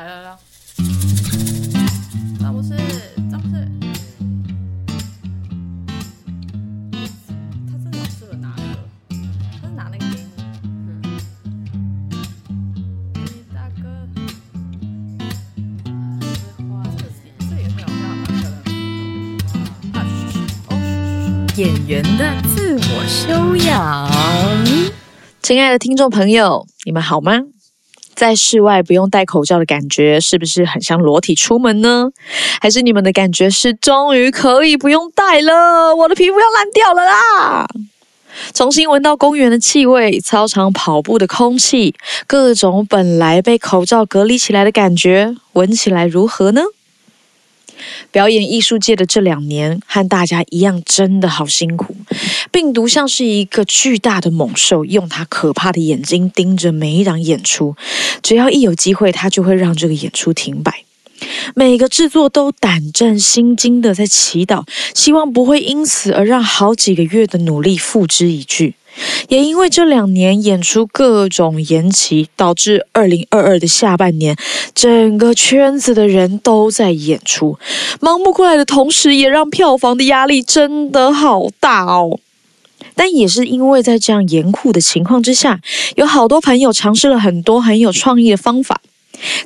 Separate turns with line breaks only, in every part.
来来来，詹姆斯，詹姆斯，他真的很适合拿那个，他是拿那个给你。嗯，大哥，这个是这也是好漂亮的。啊，嘘嘘哦，嘘嘘
演员的自我修养。
亲爱的听众朋友，你们好吗？在室外不用戴口罩的感觉，是不是很像裸体出门呢？还是你们的感觉是终于可以不用戴了，我的皮肤要烂掉了啦！重新闻到公园的气味，操场跑步的空气，各种本来被口罩隔离起来的感觉，闻起来如何呢？表演艺术界的这两年和大家一样，真的好辛苦。病毒像是一个巨大的猛兽，用它可怕的眼睛盯着每一场演出，只要一有机会，它就会让这个演出停摆。每个制作都胆战心惊的在祈祷，希望不会因此而让好几个月的努力付之一炬。也因为这两年演出各种延期，导致二零二二的下半年，整个圈子的人都在演出，忙不过来的同时，也让票房的压力真的好大哦。但也是因为在这样严酷的情况之下，有好多朋友尝试了很多很有创意的方法，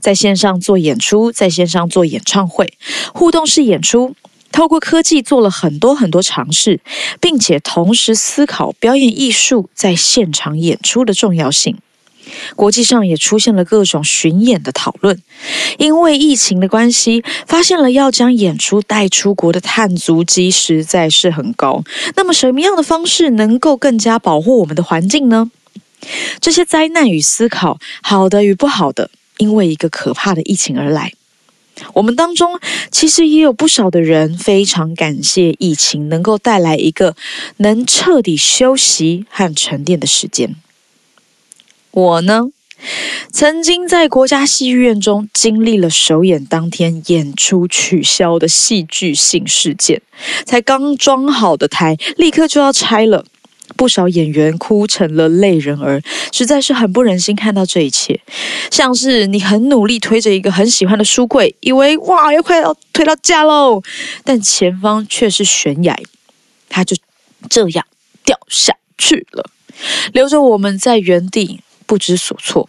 在线上做演出，在线上做演唱会，互动式演出。透过科技做了很多很多尝试，并且同时思考表演艺术在现场演出的重要性。国际上也出现了各种巡演的讨论，因为疫情的关系，发现了要将演出带出国的碳足迹实在是很高。那么，什么样的方式能够更加保护我们的环境呢？这些灾难与思考，好的与不好的，因为一个可怕的疫情而来。我们当中其实也有不少的人非常感谢疫情能够带来一个能彻底休息和沉淀的时间。我呢，曾经在国家戏剧院中经历了首演当天演出取消的戏剧性事件，才刚装好的台立刻就要拆了。不少演员哭成了泪人儿，实在是很不忍心看到这一切。像是你很努力推着一个很喜欢的书柜，以为哇要快要推到家喽，但前方却是悬崖，它就这样掉下去了，留着我们在原地不知所措。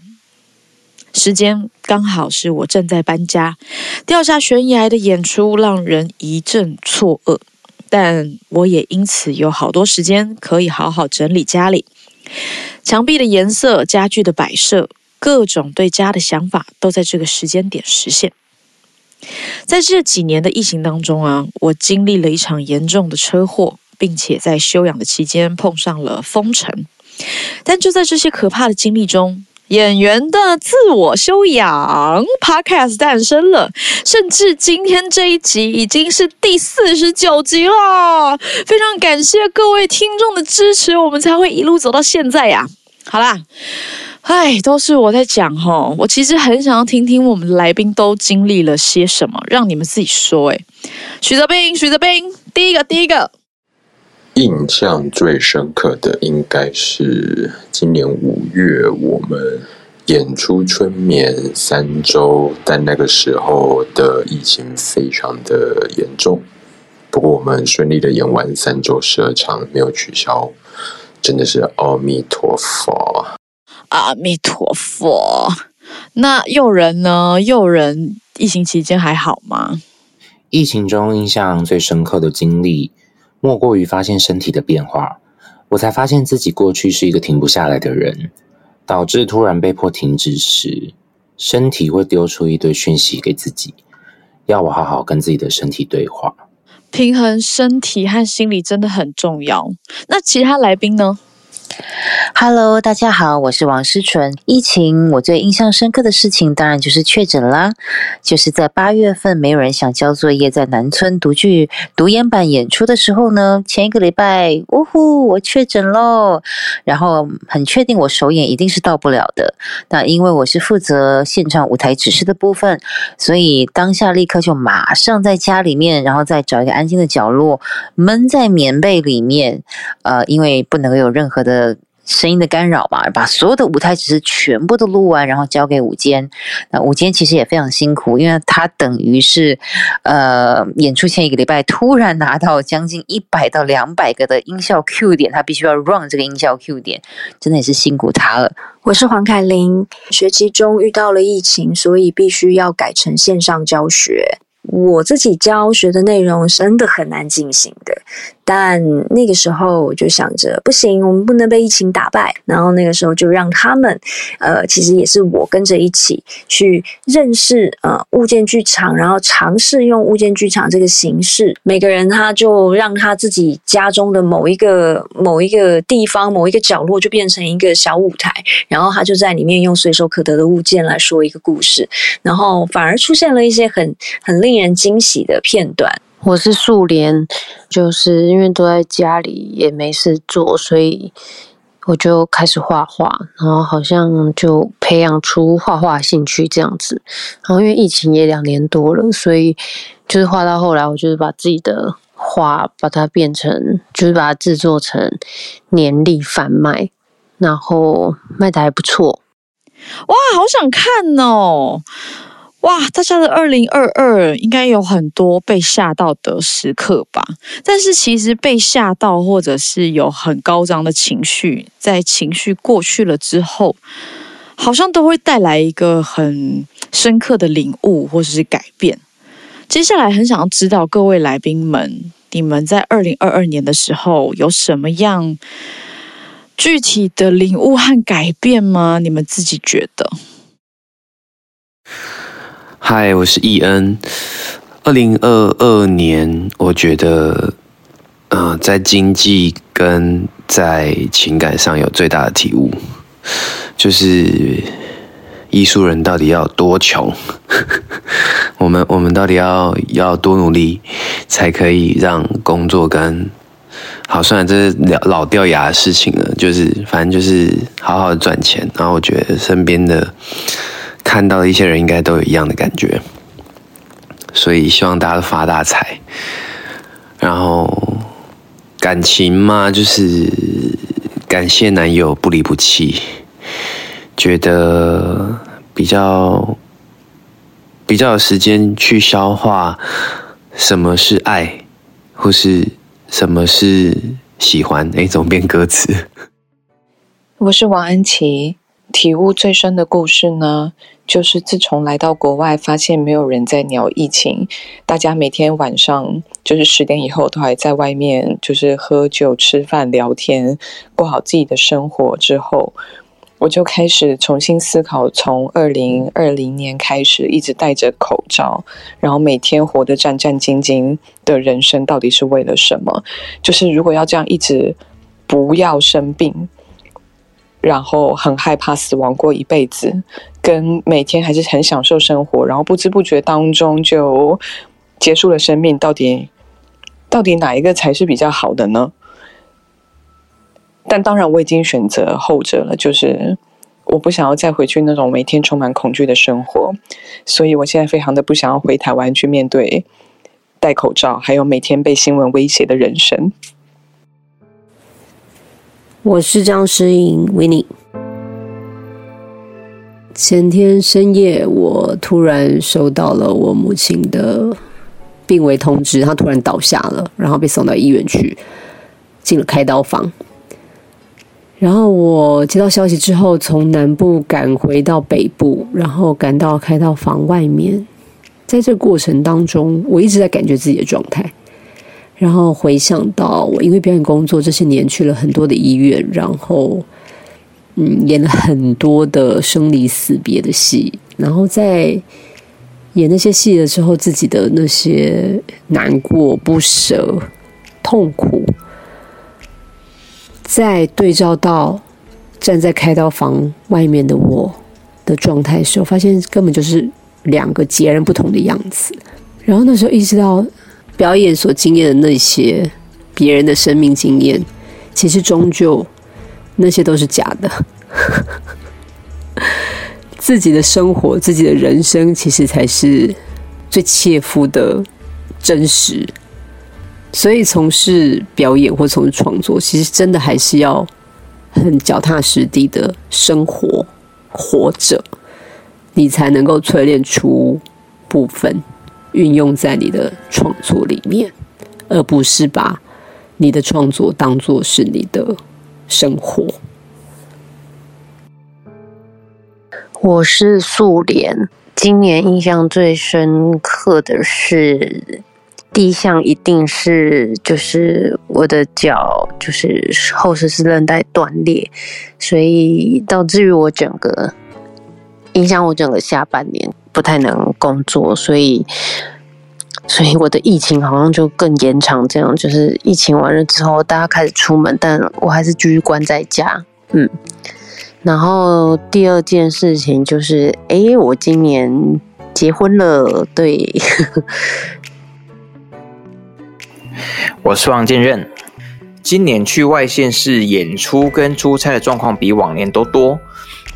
时间刚好是我正在搬家，掉下悬崖的演出让人一阵错愕。但我也因此有好多时间可以好好整理家里，墙壁的颜色、家具的摆设、各种对家的想法，都在这个时间点实现。在这几年的疫情当中啊，我经历了一场严重的车祸，并且在休养的期间碰上了封城。但就在这些可怕的经历中，演员的自我修养 Podcast 诞生了，甚至今天这一集已经是第四十九集了。非常感谢各位听众的支持，我们才会一路走到现在呀。好啦，唉，都是我在讲哈，我其实很想要听听我们来宾都经历了些什么，让你们自己说。诶，许泽斌，许泽斌，第一个，第一个。
印象最深刻的应该是今年五月我们演出春眠三周，但那个时候的疫情非常的严重。不过我们顺利的演完三周十二场，没有取消，真的是阿弥陀佛！
阿弥陀佛！那诱人呢？诱人疫情期间还好吗？
疫情中印象最深刻的经历。莫过于发现身体的变化，我才发现自己过去是一个停不下来的人，导致突然被迫停止时，身体会丢出一堆讯息给自己，要我好好跟自己的身体对话。
平衡身体和心理真的很重要。那其他来宾呢
？Hello，大家好，我是王思纯。疫情我最印象深刻的事情，当然就是确诊啦。就是在八月份，没有人想交作业，在南村独剧独演版演出的时候呢，前一个礼拜，呜呼，我确诊喽。然后很确定我首演一定是到不了的。那因为我是负责现场舞台指示的部分，所以当下立刻就马上在家里面，然后再找一个安静的角落，闷在棉被里面。呃，因为不能够有任何的。声音的干扰吧，把所有的舞台只是全部都录完，然后交给舞监。那舞监其实也非常辛苦，因为他等于是呃演出前一个礼拜突然拿到将近一百到两百个的音效 Q 点，他必须要 run 这个音效 Q 点，真的也是辛苦他了。
我是黄凯琳，学期中遇到了疫情，所以必须要改成线上教学。我自己教学的内容真的很难进行的，但那个时候我就想着，不行，我们不能被疫情打败。然后那个时候就让他们，呃，其实也是我跟着一起去认识呃物件剧场，然后尝试用物件剧场这个形式。每个人他就让他自己家中的某一个某一个地方某一个角落就变成一个小舞台，然后他就在里面用随手可得的物件来说一个故事，然后反而出现了一些很很令人惊喜的片段。
我是素莲，就是因为都在家里也没事做，所以我就开始画画，然后好像就培养出画画兴趣这样子。然后因为疫情也两年多了，所以就是画到后来，我就是把自己的画把它变成，就是把它制作成年历贩卖，然后卖的还不错。
哇，好想看哦！哇，大家的二零二二应该有很多被吓到的时刻吧？但是其实被吓到，或者是有很高涨的情绪，在情绪过去了之后，好像都会带来一个很深刻的领悟或者是改变。接下来很想要知道各位来宾们，你们在二零二二年的时候有什么样具体的领悟和改变吗？你们自己觉得？
嗨，我是易恩。二零二二年，我觉得，呃，在经济跟在情感上有最大的体悟，就是艺术人到底要多穷，我们我们到底要要多努力，才可以让工作跟好，虽然这是老掉牙的事情了，就是反正就是好好的赚钱。然后我觉得身边的。看到的一些人应该都有一样的感觉，所以希望大家都发大财。然后感情嘛，就是感谢男友不离不弃，觉得比较比较有时间去消化什么是爱，或是什么是喜欢。哎，怎么变歌词？
我是王安琪。体悟最深的故事呢，就是自从来到国外，发现没有人在聊疫情，大家每天晚上就是十点以后都还在外面，就是喝酒、吃饭、聊天，过好自己的生活。之后，我就开始重新思考，从二零二零年开始，一直戴着口罩，然后每天活得战战兢兢的人生，到底是为了什么？就是如果要这样一直不要生病。然后很害怕死亡过一辈子，跟每天还是很享受生活，然后不知不觉当中就结束了生命，到底到底哪一个才是比较好的呢？但当然我已经选择后者了，就是我不想要再回去那种每天充满恐惧的生活，所以我现在非常的不想要回台湾去面对戴口罩，还有每天被新闻威胁的人生。
我是张诗颖 w i n n i e 前天深夜，我突然收到了我母亲的病危通知，她突然倒下了，然后被送到医院去，进了开刀房。然后我接到消息之后，从南部赶回到北部，然后赶到开刀房外面。在这过程当中，我一直在感觉自己的状态。然后回想到我因为表演工作这些年去了很多的医院，然后嗯演了很多的生离死别的戏，然后在演那些戏的时候，自己的那些难过、不舍、痛苦，在对照到站在开刀房外面的我的状态时候，发现根本就是两个截然不同的样子。然后那时候意识到。表演所经验的那些别人的生命经验，其实终究那些都是假的。自己的生活、自己的人生，其实才是最切肤的真实。所以，从事表演或从事创作，其实真的还是要很脚踏实地的生活活着，你才能够淬炼出部分运用在你的创作里面，而不是把你的创作当做是你的生活。
我是素莲，今年印象最深刻的是。第一项一定是就是我的脚就是后十字韧带断裂，所以导致于我整个影响我整个下半年不太能工作，所以所以我的疫情好像就更延长，这样就是疫情完了之后大家开始出门，但我还是继续关在家，嗯。然后第二件事情就是，哎，我今年结婚了，对。
我是王建任，今年去外县市演出跟出差的状况比往年都多，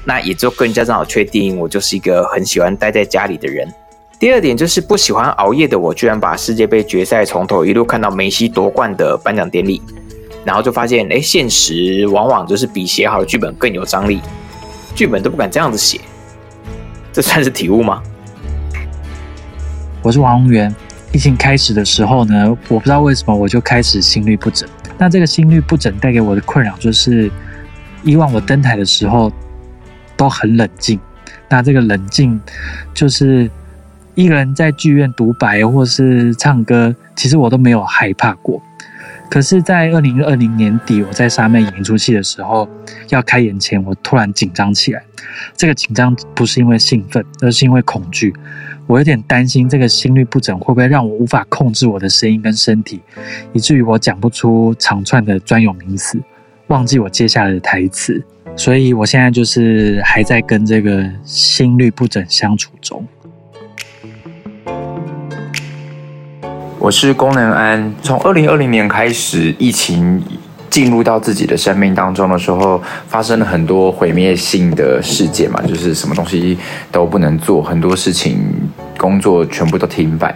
那也就更加让我确定我就是一个很喜欢待在家里的人。第二点就是不喜欢熬夜的我，居然把世界杯决赛从头一路看到梅西夺冠的颁奖典礼，然后就发现，哎，现实往往就是比写好的剧本更有张力，剧本都不敢这样子写，这算是体悟吗？
我是王宏源。疫情开始的时候呢，我不知道为什么我就开始心律不整。那这个心律不整带给我的困扰就是，以往我登台的时候都很冷静。那这个冷静就是一个人在剧院独白或是唱歌，其实我都没有害怕过。可是，在二零二零年底，我在沙妹演一出戏的时候，要开演前，我突然紧张起来。这个紧张不是因为兴奋，而是因为恐惧。我有点担心这个心律不整会不会让我无法控制我的声音跟身体，以至于我讲不出长串的专有名词，忘记我接下来的台词。所以我现在就是还在跟这个心律不整相处中。
我是功能安，从二零二零年开始，疫情。进入到自己的生命当中的时候，发生了很多毁灭性的事件嘛，就是什么东西都不能做，很多事情工作全部都停摆。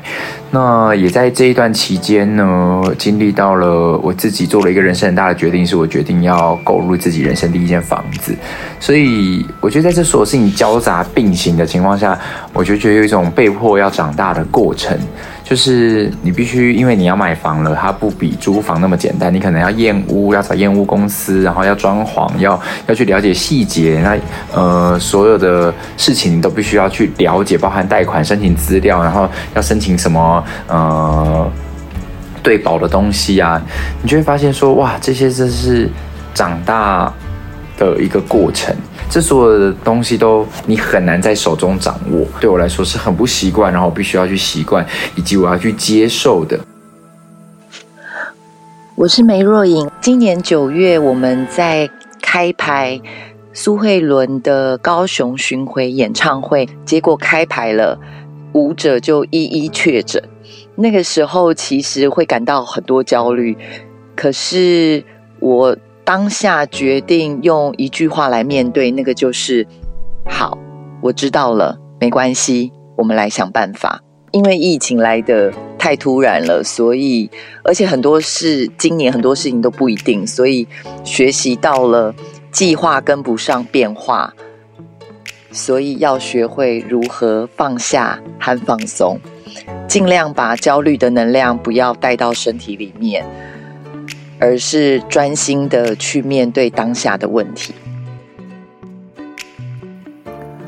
那也在这一段期间呢，经历到了我自己做了一个人生很大的决定，是我决定要购入自己人生第一间房子。所以我觉得在这所有事情交杂并行的情况下，我就觉得有一种被迫要长大的过程。就是你必须，因为你要买房了，它不比租房那么简单。你可能要验屋，要找验屋公司，然后要装潢，要要去了解细节。那呃，所有的事情你都必须要去了解，包含贷款申请资料，然后要申请什么呃对保的东西啊，你就会发现说，哇，这些真是长大的一个过程。这所有的东西都你很难在手中掌握，对我来说是很不习惯，然后必须要去习惯，以及我要去接受的。
我是梅若颖，今年九月我们在开排苏慧伦的高雄巡回演唱会，结果开排了，舞者就一一确诊。那个时候其实会感到很多焦虑，可是我。当下决定用一句话来面对，那个就是“好，我知道了，没关系，我们来想办法。”因为疫情来的太突然了，所以而且很多事，今年很多事情都不一定，所以学习到了计划跟不上变化，所以要学会如何放下和放松，尽量把焦虑的能量不要带到身体里面。而是专心的去面对当下的问题。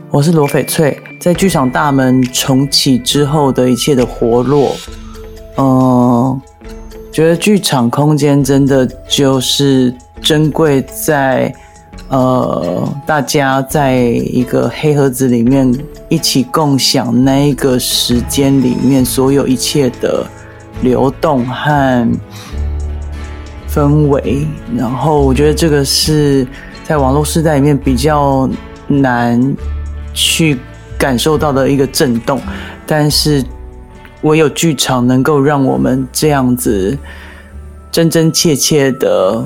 我是罗翡翠，在剧场大门重启之后的一切的活络，嗯，觉得剧场空间真的就是珍贵在，呃，大家在一个黑盒子里面一起共享那一个时间里面所有一切的流动和。氛围，然后我觉得这个是在网络时代里面比较难去感受到的一个震动，但是唯有剧场能够让我们这样子真真切切的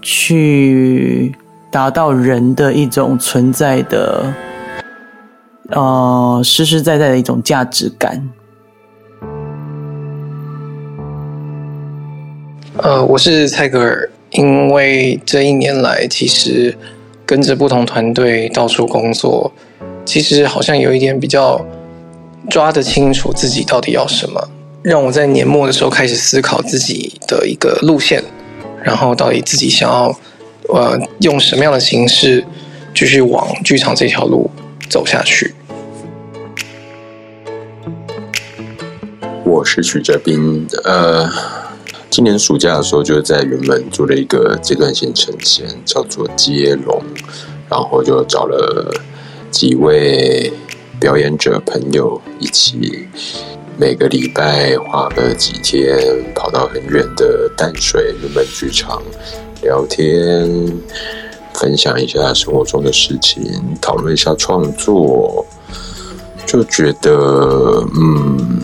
去达到人的一种存在的，呃，实实在在的一种价值感。
呃，我是蔡格尔，因为这一年来，其实跟着不同团队到处工作，其实好像有一点比较抓得清楚自己到底要什么，让我在年末的时候开始思考自己的一个路线，然后到底自己想要呃用什么样的形式继续往剧场这条路走下去。
我是许哲斌，呃，今年暑假的时候就在原本做了一个阶段性呈现，叫做接龙，然后就找了几位表演者朋友一起，每个礼拜花个几天，跑到很远的淡水原本剧场聊天，分享一下生活中的事情，讨论一下创作，就觉得嗯。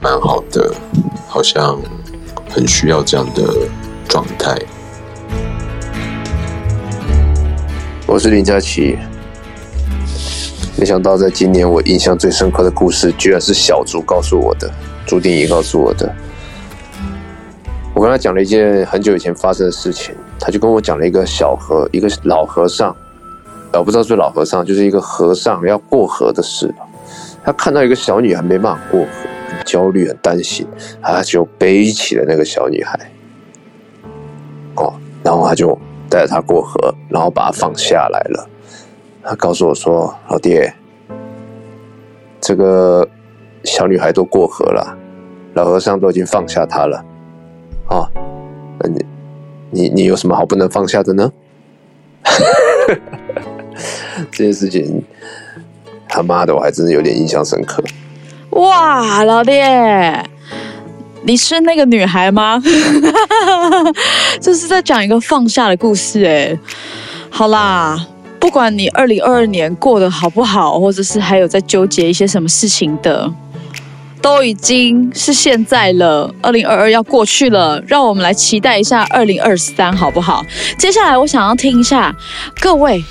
蛮好的，好像很需要这样的状态。
我是林佳琪，没想到在今年我印象最深刻的故事，居然是小竹告诉我的，朱定怡告诉我的。我跟他讲了一件很久以前发生的事情，他就跟我讲了一个小和一个老和尚，我不知道是老和尚，就是一个和尚要过河的事。他看到一个小女孩没办法过河。焦虑，很担心，他就背起了那个小女孩，哦，然后他就带着她过河，然后把她放下来了。他告诉我说：“老爹，这个小女孩都过河了，老和尚都已经放下她了。啊，那你，你，你有什么好不能放下的呢？” 这件事情，他妈的，我还真的有点印象深刻。
哇，老爹，你是那个女孩吗？这是在讲一个放下的故事哎。好啦，不管你二零二二年过得好不好，或者是还有在纠结一些什么事情的，都已经是现在了。二零二二要过去了，让我们来期待一下二零二三，好不好？接下来我想要听一下各位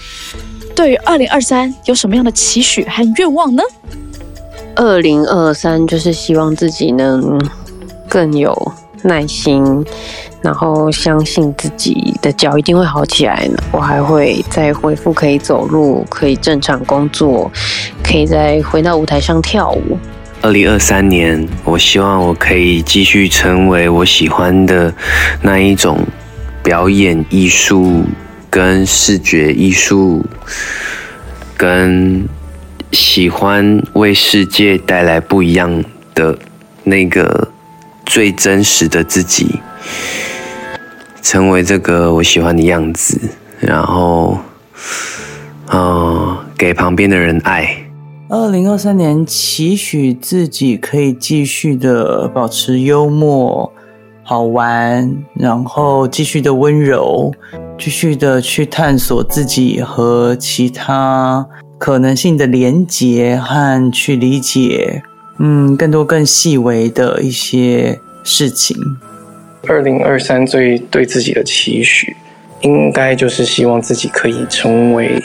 对于二零二三有什么样的期许和愿望呢？
二零二三就是希望自己能更有耐心，然后相信自己的脚一定会好起来呢。我还会再恢复可以走路，可以正常工作，可以再回到舞台上跳舞。
二零二三年，我希望我可以继续成为我喜欢的那一种表演艺术跟视觉艺术跟。喜欢为世界带来不一样的那个最真实的自己，成为这个我喜欢的样子，然后，啊，给旁边的人爱。
二零二三年，期许自己可以继续的保持幽默、好玩，然后继续的温柔，继续的去探索自己和其他。可能性的连接和去理解，嗯，更多更细微的一些事情。
二零二三最对自己的期许，应该就是希望自己可以成为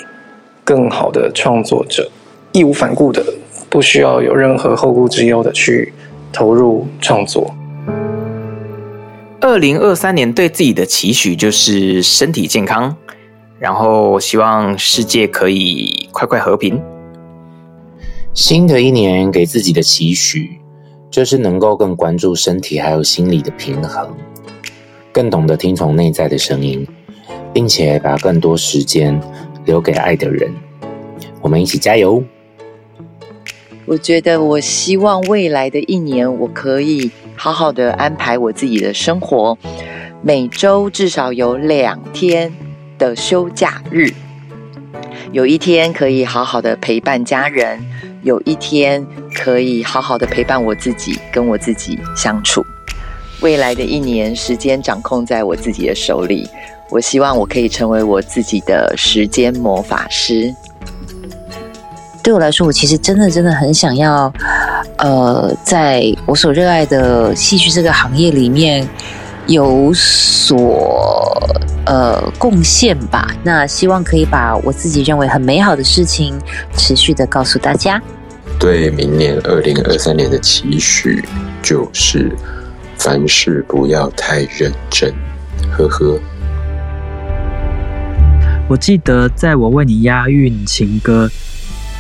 更好的创作者，义无反顾的，不需要有任何后顾之忧的去投入创作。
二零二三年对自己的期许就是身体健康。然后希望世界可以快快和平。
新的一年给自己的期许，就是能够更关注身体还有心理的平衡，更懂得听从内在的声音，并且把更多时间留给爱的人。我们一起加油！
我觉得，我希望未来的一年，我可以好好的安排我自己的生活，每周至少有两天。的休假日，有一天可以好好的陪伴家人，有一天可以好好的陪伴我自己，跟我自己相处。未来的一年，时间掌控在我自己的手里。我希望我可以成为我自己的时间魔法师。对我来说，我其实真的真的很想要，呃，在我所热爱的戏剧这个行业里面有所。呃，贡献吧。那希望可以把我自己认为很美好的事情，持续的告诉大家。
对明年二零二三年的期许，就是凡事不要太认真。呵呵。
我记得在我为你押韵情歌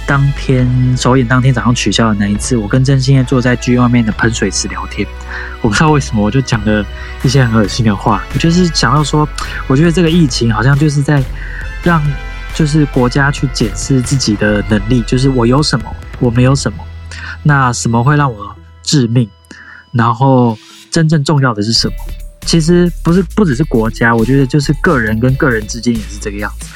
当天首演当天早上取消的那一次，我跟真心叶坐在剧院外面的喷水池聊天。我不知道为什么，我就讲了一些很恶心的话。我就是想要说，我觉得这个疫情好像就是在让就是国家去检视自己的能力，就是我有什么，我没有什么，那什么会让我致命？然后真正重要的是什么？其实不是不只是国家，我觉得就是个人跟个人之间也是这个样子。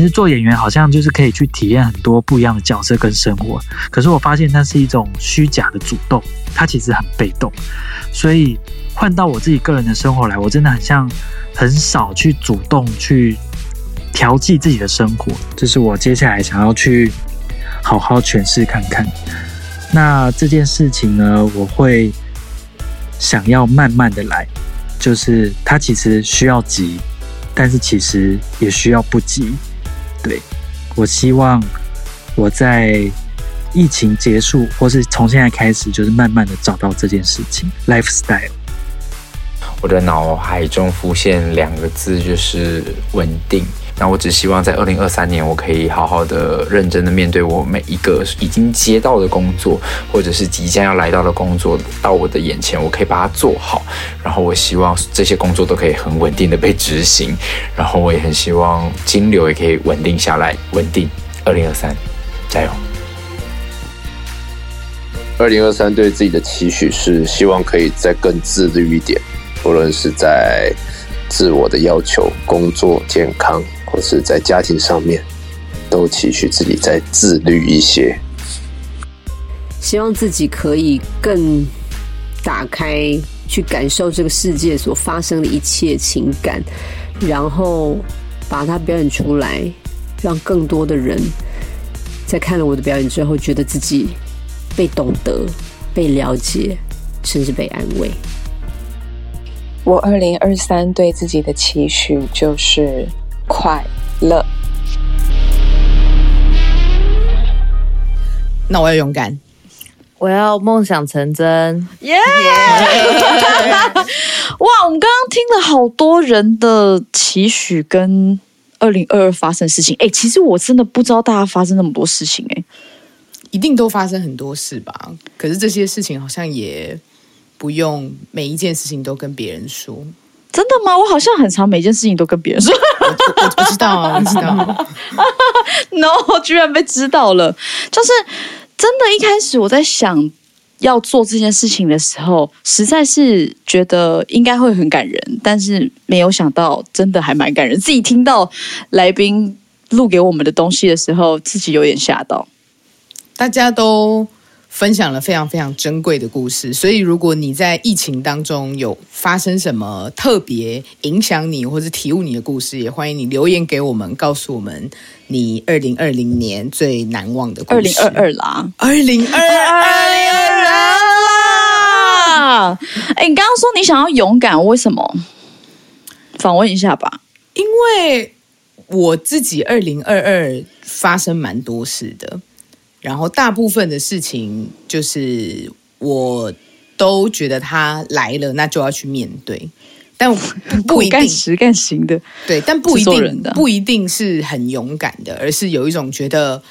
其实做演员好像就是可以去体验很多不一样的角色跟生活，可是我发现它是一种虚假的主动，它其实很被动。所以换到我自己个人的生活来，我真的很像很少去主动去调剂自己的生活，这是我接下来想要去好好诠释看看。那这件事情呢，我会想要慢慢的来，就是它其实需要急，但是其实也需要不急。对我希望我在疫情结束，或是从现在开始，就是慢慢的找到这件事情 lifestyle。
我的脑海中浮现两个字，就是稳定。那我只希望在二零二三年，我可以好好的、认真的面对我每一个已经接到的工作，或者是即将要来到的工作，到我的眼前，我可以把它做好。然后我希望这些工作都可以很稳定的被执行。然后我也很希望金流也可以稳定下来，稳定。二零二三，加油！
二零二三对自己的期许是希望可以再更自律一点，不论是在自我的要求、工作、健康。或是在家庭上面，都期许自己再自律一些，
希望自己可以更打开，去感受这个世界所发生的一切情感，然后把它表演出来，让更多的人在看了我的表演之后，觉得自己被懂得、被了解，甚至被安慰。
我二零二三对自己的期许就是。快乐。
那我要勇敢，
我要梦想成真。
耶！哇，我们刚刚听了好多人的期许跟二零二二发生事情。哎，其实我真的不知道大家发生那么多事情。哎，
一定都发生很多事吧？可是这些事情好像也不用每一件事情都跟别人说。
真的吗？我好像很常每件事情都跟别人说。
我不知道啊，不知道。
No，居然被知道了。就是真的，一开始我在想要做这件事情的时候，实在是觉得应该会很感人，但是没有想到真的还蛮感人。自己听到来宾录给我们的东西的时候，自己有点吓到。
大家都。分享了非常非常珍贵的故事，所以如果你在疫情当中有发生什么特别影响你或者体悟你的故事，也欢迎你留言给我们，告诉我们你二零二零年最难忘的故事。
二零二二啦，
二零二二零二
啦！哎，你刚刚说你想要勇敢，为什么？访问一下吧。
因为我自己二零二二发生蛮多事的。然后大部分的事情就是我都觉得他来了，那就要去面对，但 不一定
实干型的，
对，但不一定不一定是很勇敢的，而是有一种觉得，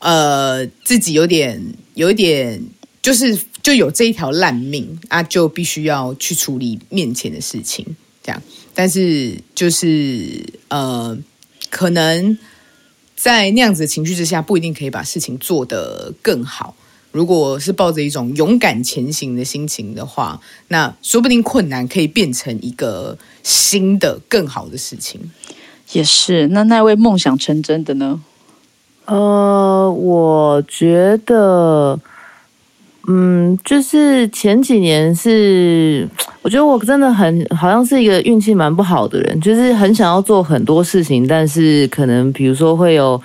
呃，自己有点有一点，就是就有这一条烂命啊，就必须要去处理面前的事情，这样。但是就是呃，可能。在那样子的情绪之下，不一定可以把事情做得更好。如果是抱着一种勇敢前行的心情的话，那说不定困难可以变成一个新的、更好的事情。
也是。那那位梦想成真的呢？
呃，我觉得。嗯，就是前几年是，我觉得我真的很好像是一个运气蛮不好的人，就是很想要做很多事情，但是可能比如说会有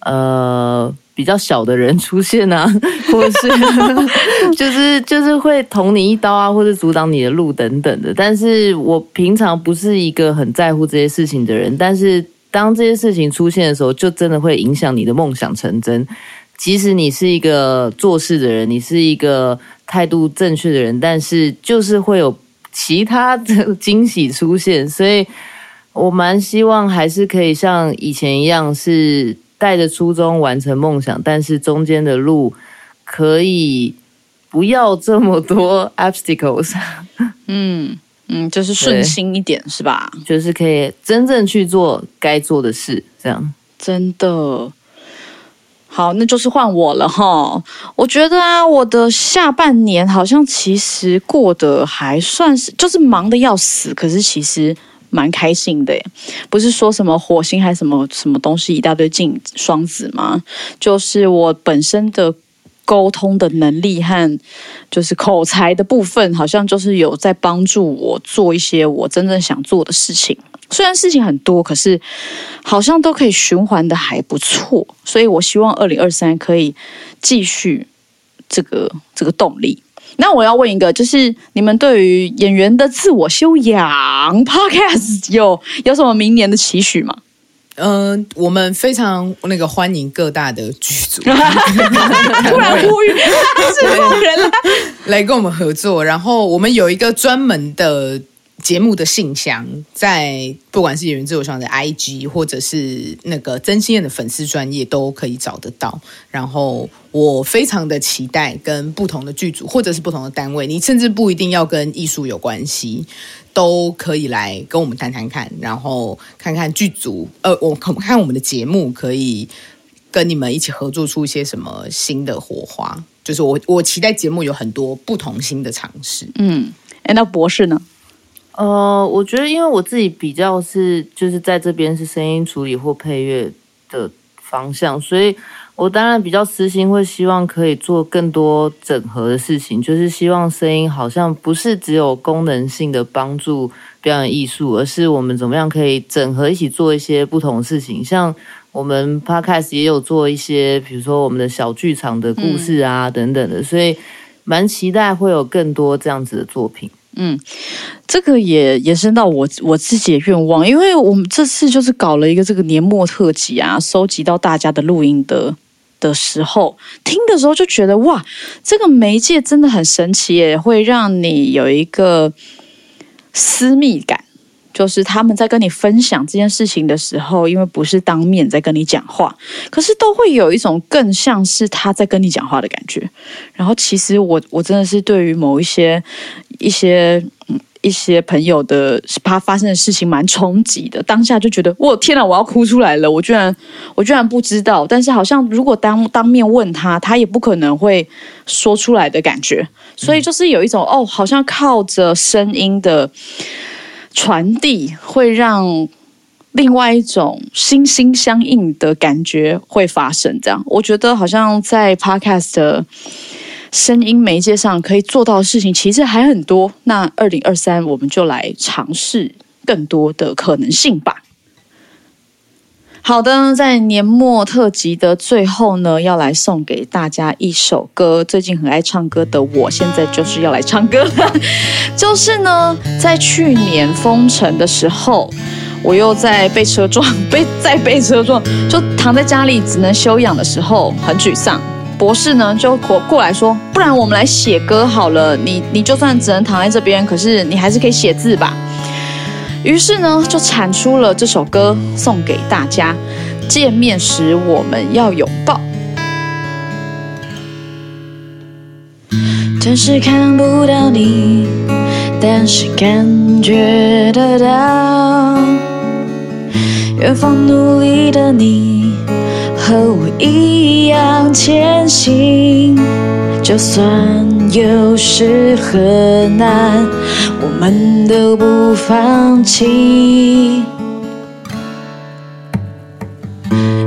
呃比较小的人 出现啊，或者是就是就是会捅你一刀啊，或者阻挡你的路等等的。但是我平常不是一个很在乎这些事情的人，但是当这些事情出现的时候，就真的会影响你的梦想成真。即使你是一个做事的人，你是一个态度正确的人，但是就是会有其他的惊喜出现。所以，我蛮希望还是可以像以前一样，是带着初衷完成梦想，但是中间的路可以不要这么多 obstacles。
嗯嗯，就是顺心一点，是吧？
就是可以真正去做该做的事，这样
真的。好，那就是换我了哈。我觉得啊，我的下半年好像其实过得还算是，就是忙的要死，可是其实蛮开心的。不是说什么火星还是什么什么东西一大堆进双子吗？就是我本身的沟通的能力和就是口才的部分，好像就是有在帮助我做一些我真正想做的事情。虽然事情很多，可是好像都可以循环的还不错，所以我希望二零二三可以继续这个这个动力。那我要问一个，就是你们对于演员的自我修养 Podcast 有有什么明年的期许吗？
嗯，我们非常那个欢迎各大的剧组，突
然呼吁制作人
来跟我们合作，然后我们有一个专门的。节目的信箱，在不管是演员自由上的 IG，或者是那个真心的粉丝专业，都可以找得到。然后我非常的期待跟不同的剧组，或者是不同的单位，你甚至不一定要跟艺术有关系，都可以来跟我们谈谈看，然后看看剧组，呃，我看看我们的节目可以跟你们一起合作出一些什么新的火花。就是我我期待节目有很多不同新的尝试。
嗯，哎，那博士呢？
呃，我觉得因为我自己比较是就是在这边是声音处理或配乐的方向，所以我当然比较私心会希望可以做更多整合的事情，就是希望声音好像不是只有功能性的帮助表演艺术，而是我们怎么样可以整合一起做一些不同的事情，像我们 podcast 也有做一些，比如说我们的小剧场的故事啊等等的，所以蛮期待会有更多这样子的作品。
嗯，这个也延伸到我我自己的愿望，因为我们这次就是搞了一个这个年末特辑啊，收集到大家的录音的的时候，听的时候就觉得哇，这个媒介真的很神奇，也会让你有一个私密感。就是他们在跟你分享这件事情的时候，因为不是当面在跟你讲话，可是都会有一种更像是他在跟你讲话的感觉。然后，其实我我真的是对于某一些一些一些朋友的他发生的事情蛮冲击的。当下就觉得，我天哪，我要哭出来了！我居然我居然不知道，但是好像如果当当面问他，他也不可能会说出来的感觉。所以就是有一种哦，好像靠着声音的。传递会让另外一种心心相印的感觉会发生，这样我觉得好像在 Podcast 的声音媒介上可以做到的事情其实还很多。那二零二三我们就来尝试更多的可能性吧。好的，在年末特辑的最后呢，要来送给大家一首歌。最近很爱唱歌的我，现在就是要来唱歌了。就是呢，在去年封城的时候，我又在被车撞，被在被车撞，就躺在家里只能休养的时候，很沮丧。博士呢就过过来说，不然我们来写歌好了。你你就算只能躺在这边，可是你还是可以写字吧。于是呢，就产出了这首歌，送给大家。见面时我们要拥抱。暂时看不到你，但是感觉得到。远方努力的你，和我一样前行。就算有时很难，我们都不放弃。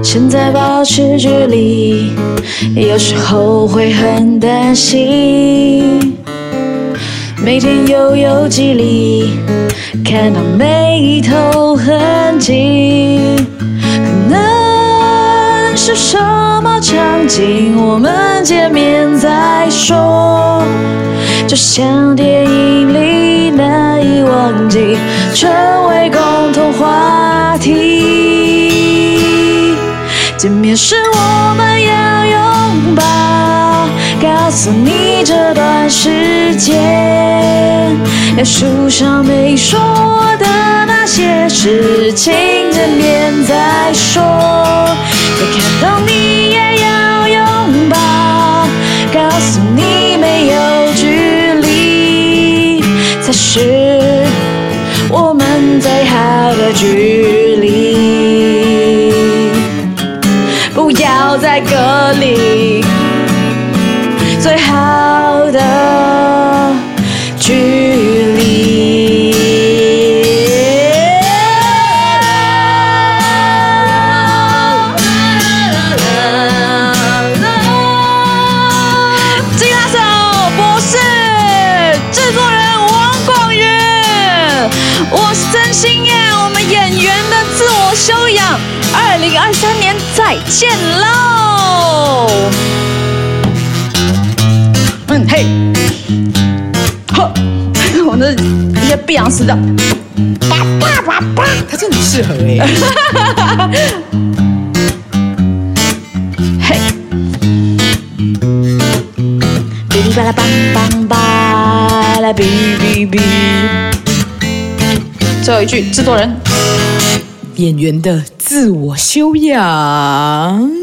现在保持距离，有时候会很担心。每天又有几里，看到眉头痕迹，是什么场景？我们见面再说，就像电影里难以忘记，成为共同话题。见面时我们要拥抱，告诉你这段时间，连书上没说的那。些事情见面再说。当你也要拥抱，告诉你没有距离才是我们最好的距离。不要再隔离，见喽！嗯嘿，呵，我那一些碧昂斯的，叭叭叭叭，
他真的很适合哎、
嘿，哔哩吧啦梆梆吧啦哔哔哔。最后一句，制作人。
演员的自我修养。